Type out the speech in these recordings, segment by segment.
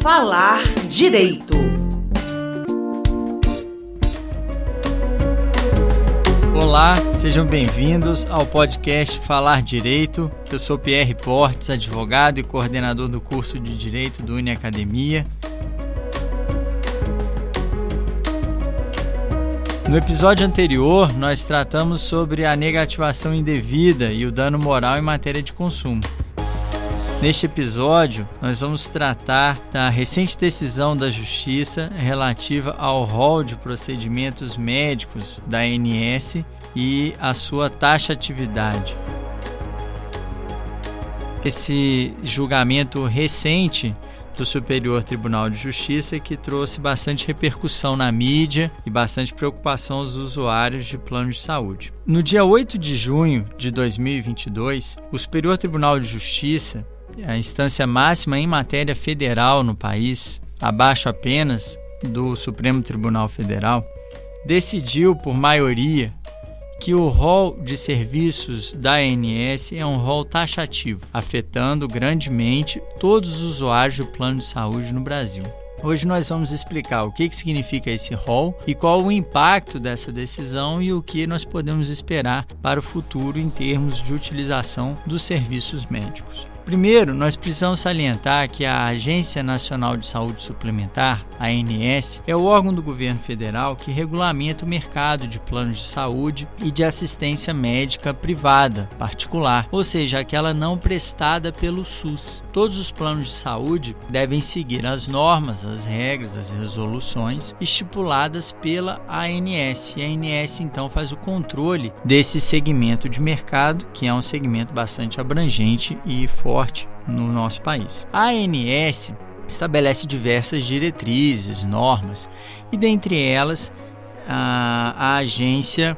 Falar Direito. Olá, sejam bem-vindos ao podcast Falar Direito. Eu sou Pierre Portes, advogado e coordenador do curso de Direito do Uni Academia. No episódio anterior, nós tratamos sobre a negativação indevida e o dano moral em matéria de consumo. Neste episódio, nós vamos tratar da recente decisão da Justiça relativa ao rol de procedimentos médicos da ANS e a sua taxatividade. Esse julgamento recente do Superior Tribunal de Justiça que trouxe bastante repercussão na mídia e bastante preocupação aos usuários de plano de saúde. No dia 8 de junho de 2022, o Superior Tribunal de Justiça, a instância máxima em matéria federal no país, abaixo apenas do Supremo Tribunal Federal, decidiu por maioria que o rol de serviços da ANS é um rol taxativo, afetando grandemente todos os usuários do plano de saúde no Brasil. Hoje nós vamos explicar o que, significa esse rol e qual o impacto dessa decisão e o que nós podemos esperar para o futuro em termos de utilização dos serviços médicos. Primeiro, nós precisamos salientar que a Agência Nacional de Saúde Suplementar, ANS, é o órgão do governo federal que regulamenta o mercado de planos de saúde e de assistência médica privada, particular, ou seja, aquela não prestada pelo SUS. Todos os planos de saúde devem seguir as normas, as regras, as resoluções estipuladas pela ANS. E a ANS então faz o controle desse segmento de mercado, que é um segmento bastante abrangente e forte forte no nosso país. A ANS estabelece diversas diretrizes, normas, e dentre elas a, a agência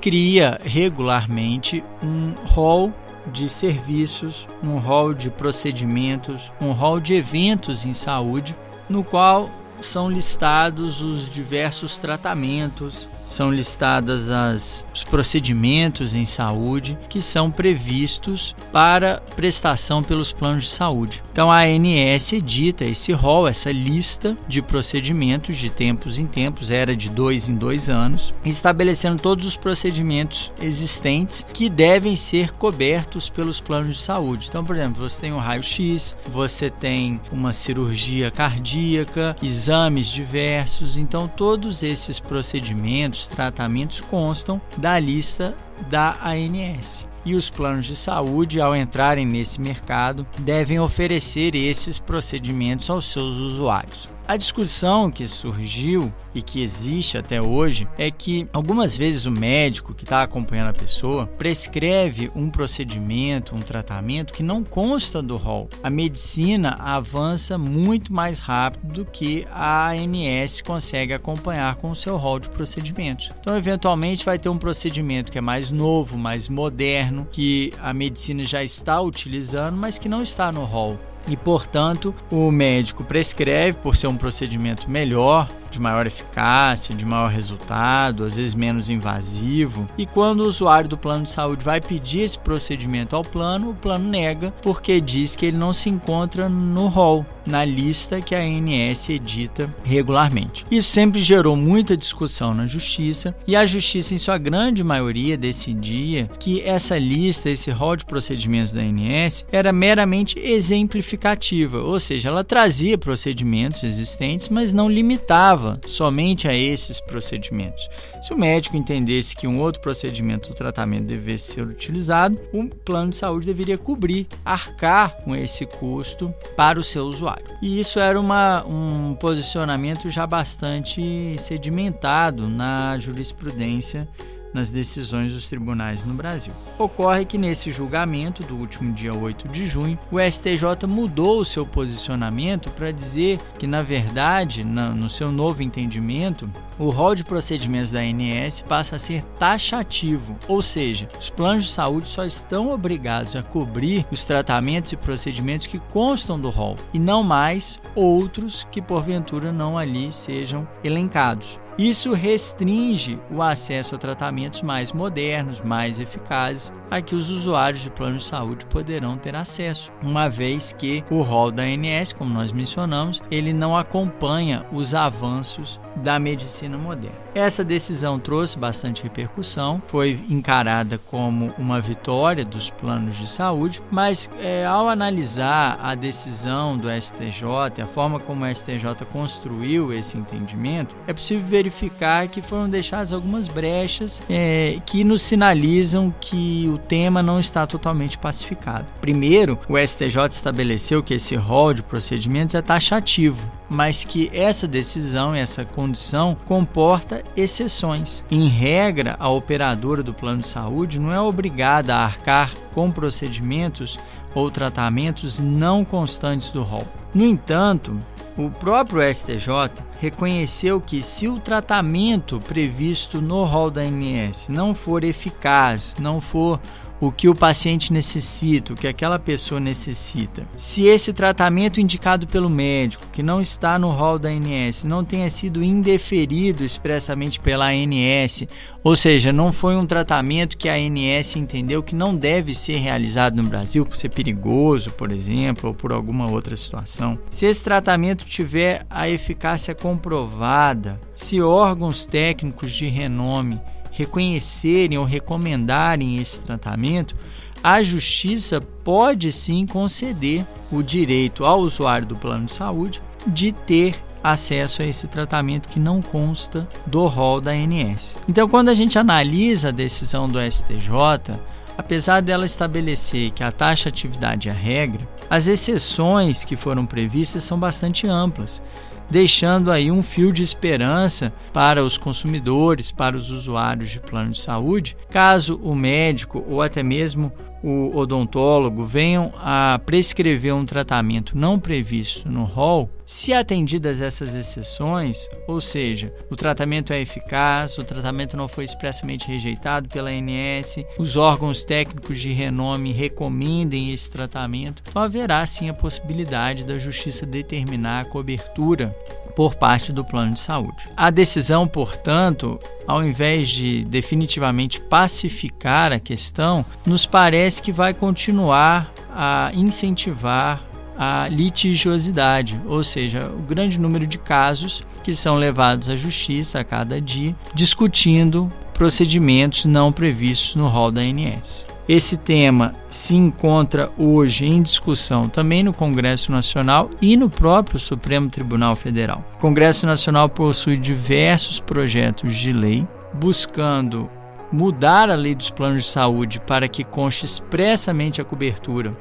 cria regularmente um rol de serviços, um rol de procedimentos, um rol de eventos em saúde, no qual são listados os diversos tratamentos, são listadas as, os procedimentos em saúde que são previstos para prestação pelos planos de saúde. Então a ANS edita esse rol, essa lista de procedimentos de tempos em tempos, era de dois em dois anos, estabelecendo todos os procedimentos existentes que devem ser cobertos pelos planos de saúde. Então, por exemplo, você tem um raio-x, você tem uma cirurgia cardíaca, exames diversos, então todos esses procedimentos os tratamentos constam da lista da ANS. E os planos de saúde, ao entrarem nesse mercado, devem oferecer esses procedimentos aos seus usuários. A discussão que surgiu e que existe até hoje é que algumas vezes o médico que está acompanhando a pessoa prescreve um procedimento, um tratamento que não consta do rol. A medicina avança muito mais rápido do que a ANS consegue acompanhar com o seu rol de procedimentos. Então, eventualmente, vai ter um procedimento que é mais novo, mais moderno, que a medicina já está utilizando, mas que não está no rol e, portanto, o médico prescreve por ser um procedimento melhor, de maior eficácia, de maior resultado, às vezes menos invasivo. E quando o usuário do plano de saúde vai pedir esse procedimento ao plano, o plano nega porque diz que ele não se encontra no rol, na lista que a ANS edita regularmente. Isso sempre gerou muita discussão na justiça e a justiça, em sua grande maioria, decidia que essa lista, esse rol de procedimentos da ANS, era meramente exemplificativa, ou seja, ela trazia procedimentos existentes, mas não limitava somente a esses procedimentos. Se o médico entendesse que um outro procedimento ou tratamento devesse ser utilizado, o plano de saúde deveria cobrir, arcar com esse custo para o seu usuário. E isso era uma, um posicionamento já bastante sedimentado na jurisprudência nas decisões dos tribunais no Brasil. Ocorre que nesse julgamento do último dia 8 de junho, o STJ mudou o seu posicionamento para dizer que, na verdade, no seu novo entendimento, o rol de procedimentos da ANS passa a ser taxativo, ou seja, os planos de saúde só estão obrigados a cobrir os tratamentos e procedimentos que constam do rol e não mais outros que porventura não ali sejam elencados. Isso restringe o acesso a tratamentos mais modernos, mais eficazes a que os usuários de plano de saúde poderão ter acesso, uma vez que o rol da ANS, como nós mencionamos, ele não acompanha os avanços da medicina moderna. Essa decisão trouxe bastante repercussão, foi encarada como uma vitória dos planos de saúde, mas é, ao analisar a decisão do STJ, a forma como o STJ construiu esse entendimento, é possível verificar que foram deixadas algumas brechas é, que nos sinalizam que o tema não está totalmente pacificado. Primeiro, o STJ estabeleceu que esse rol de procedimentos é taxativo, mas que essa decisão, essa condição, comporta exceções. Em regra, a operadora do plano de saúde não é obrigada a arcar com procedimentos ou tratamentos não constantes do rol. No entanto, o próprio STJ reconheceu que se o tratamento previsto no rol da ANS não for eficaz, não for o que o paciente necessita, o que aquela pessoa necessita. Se esse tratamento indicado pelo médico, que não está no rol da ANS, não tenha sido indeferido expressamente pela ANS, ou seja, não foi um tratamento que a ANS entendeu que não deve ser realizado no Brasil por ser perigoso, por exemplo, ou por alguma outra situação. Se esse tratamento tiver a eficácia comprovada, se órgãos técnicos de renome reconhecerem ou recomendarem esse tratamento, a justiça pode sim conceder o direito ao usuário do plano de saúde de ter acesso a esse tratamento que não consta do rol da ANS. Então, quando a gente analisa a decisão do STJ, apesar dela estabelecer que a taxa atividade é a regra, as exceções que foram previstas são bastante amplas deixando aí um fio de esperança para os consumidores, para os usuários de plano de saúde, caso o médico ou até mesmo o odontólogo venham a prescrever um tratamento não previsto no rol, se atendidas essas exceções, ou seja, o tratamento é eficaz, o tratamento não foi expressamente rejeitado pela ANS, os órgãos técnicos de renome recomendem esse tratamento, então haverá sim a possibilidade da justiça determinar a cobertura por parte do plano de saúde. A decisão, portanto, ao invés de definitivamente pacificar a questão, nos parece que vai continuar a incentivar a litigiosidade, ou seja, o grande número de casos que são levados à justiça a cada dia, discutindo procedimentos não previstos no rol da ANS. Esse tema se encontra hoje em discussão também no Congresso Nacional e no próprio Supremo Tribunal Federal. O Congresso Nacional possui diversos projetos de lei buscando mudar a lei dos planos de saúde para que conste expressamente a cobertura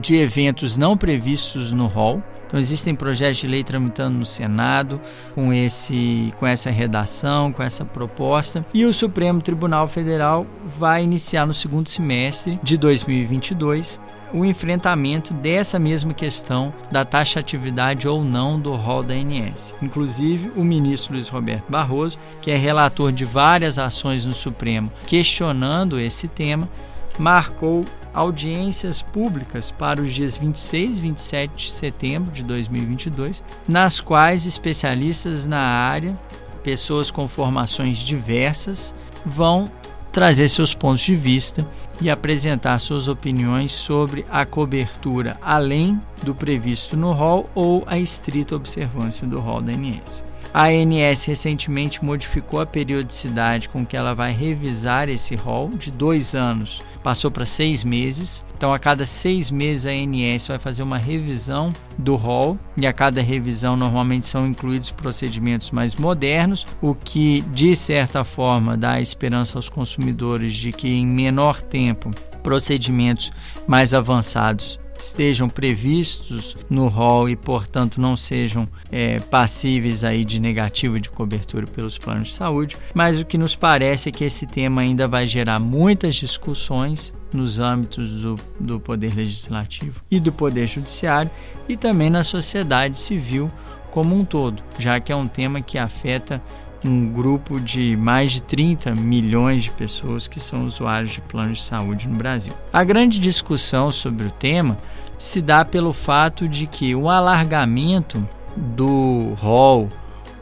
de eventos não previstos no rol então existem projetos de lei tramitando no Senado com esse com essa redação, com essa proposta, e o Supremo Tribunal Federal vai iniciar no segundo semestre de 2022 o enfrentamento dessa mesma questão da taxatividade ou não do rol da ANS. Inclusive, o ministro Luiz Roberto Barroso, que é relator de várias ações no Supremo questionando esse tema, marcou audiências públicas para os dias 26 e 27 de setembro de 2022, nas quais especialistas na área, pessoas com formações diversas, vão trazer seus pontos de vista e apresentar suas opiniões sobre a cobertura além do previsto no rol ou a estrita observância do rol da ANS. A ANS recentemente modificou a periodicidade com que ela vai revisar esse rol de dois anos passou para seis meses. Então, a cada seis meses, a ANS vai fazer uma revisão do rol, e a cada revisão, normalmente, são incluídos procedimentos mais modernos, o que, de certa forma, dá esperança aos consumidores de que, em menor tempo, procedimentos mais avançados estejam previstos no rol e, portanto, não sejam é, passíveis aí de negativo de cobertura pelos planos de saúde. Mas o que nos parece é que esse tema ainda vai gerar muitas discussões nos âmbitos do, do Poder Legislativo e do Poder Judiciário e também na sociedade civil como um todo, já que é um tema que afeta um grupo de mais de 30 milhões de pessoas que são usuários de planos de saúde no Brasil. A grande discussão sobre o tema se dá pelo fato de que o alargamento do rol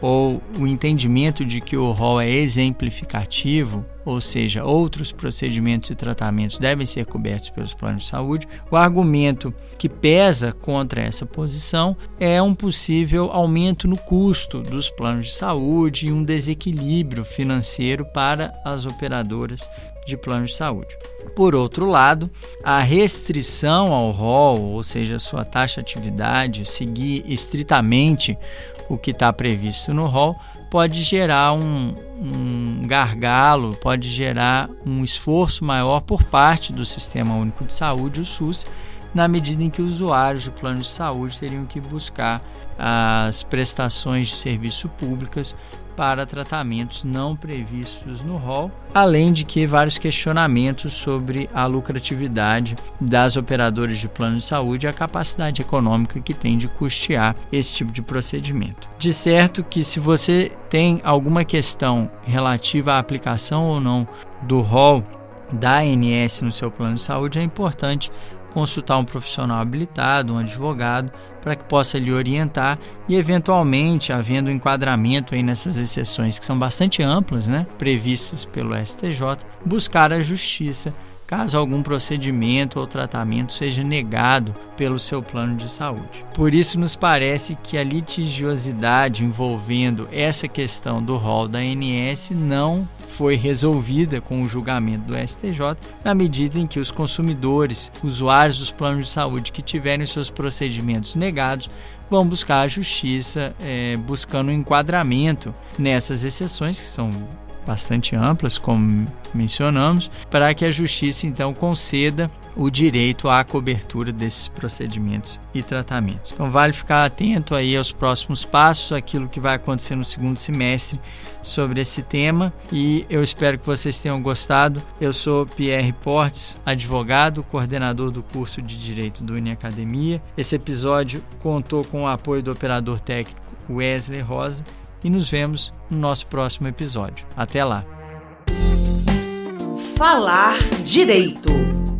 ou o entendimento de que o rol é exemplificativo ou seja, outros procedimentos e tratamentos devem ser cobertos pelos planos de saúde. O argumento que pesa contra essa posição é um possível aumento no custo dos planos de saúde e um desequilíbrio financeiro para as operadoras de planos de saúde. Por outro lado, a restrição ao rol, ou seja, sua taxa de atividade, seguir estritamente o que está previsto no rol, pode gerar um, um gargalo, pode gerar um esforço maior por parte do Sistema Único de Saúde, o SUS, na medida em que usuários de planos de saúde teriam que buscar as prestações de serviço públicas para tratamentos não previstos no rol, além de que vários questionamentos sobre a lucratividade das operadoras de plano de saúde e a capacidade econômica que tem de custear esse tipo de procedimento. De certo que se você tem alguma questão relativa à aplicação ou não do rol da ANS no seu plano de saúde, é importante consultar um profissional habilitado, um advogado, para que possa lhe orientar e, eventualmente, havendo um enquadramento aí nessas exceções que são bastante amplas, né, previstas pelo STJ, buscar a justiça caso algum procedimento ou tratamento seja negado pelo seu plano de saúde. Por isso, nos parece que a litigiosidade envolvendo essa questão do rol da ANS não foi resolvida com o julgamento do STJ, na medida em que os consumidores, usuários dos planos de saúde que tiverem seus procedimentos negados, vão buscar a justiça é, buscando um enquadramento nessas exceções, que são bastante amplas, como mencionamos, para que a justiça então conceda o direito à cobertura desses procedimentos e tratamentos. Então vale ficar atento aí aos próximos passos, aquilo que vai acontecer no segundo semestre sobre esse tema e eu espero que vocês tenham gostado. Eu sou Pierre Portes, advogado, coordenador do curso de Direito do Uniacademia. Esse episódio contou com o apoio do operador técnico Wesley Rosa e nos vemos no nosso próximo episódio. Até lá. Falar Direito.